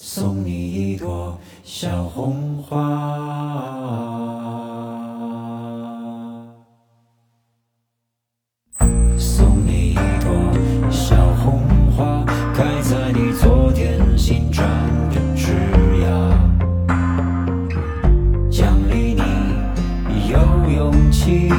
送你一朵小红花。送你一朵小红花开在你昨天新长的枝桠。奖励你有勇气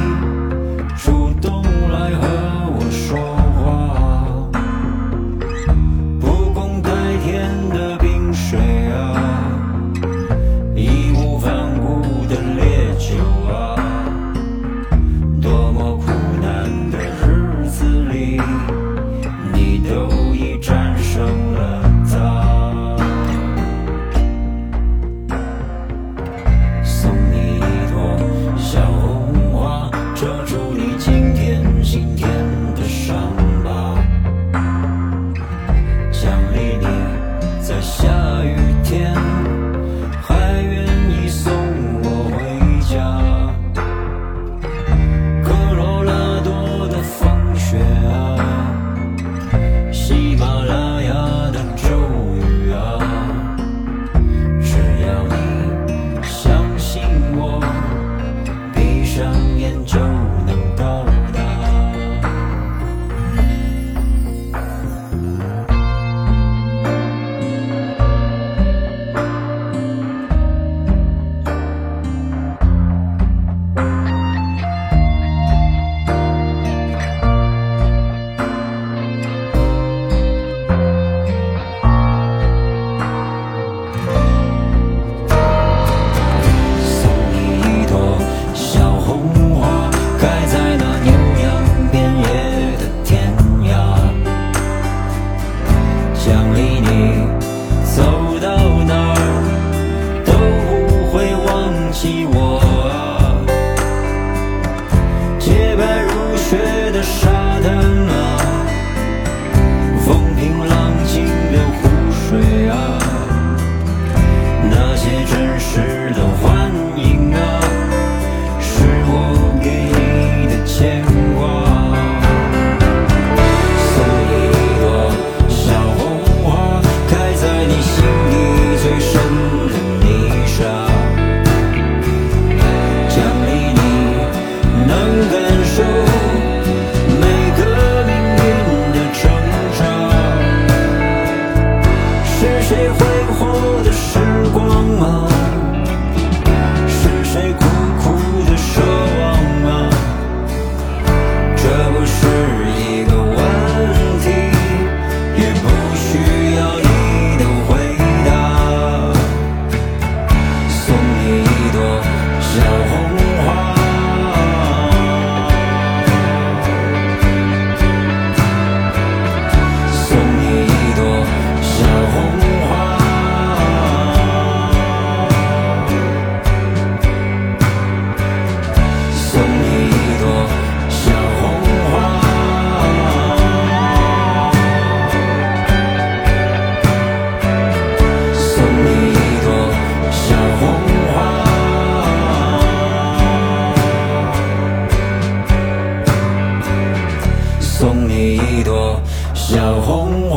起我。Oh.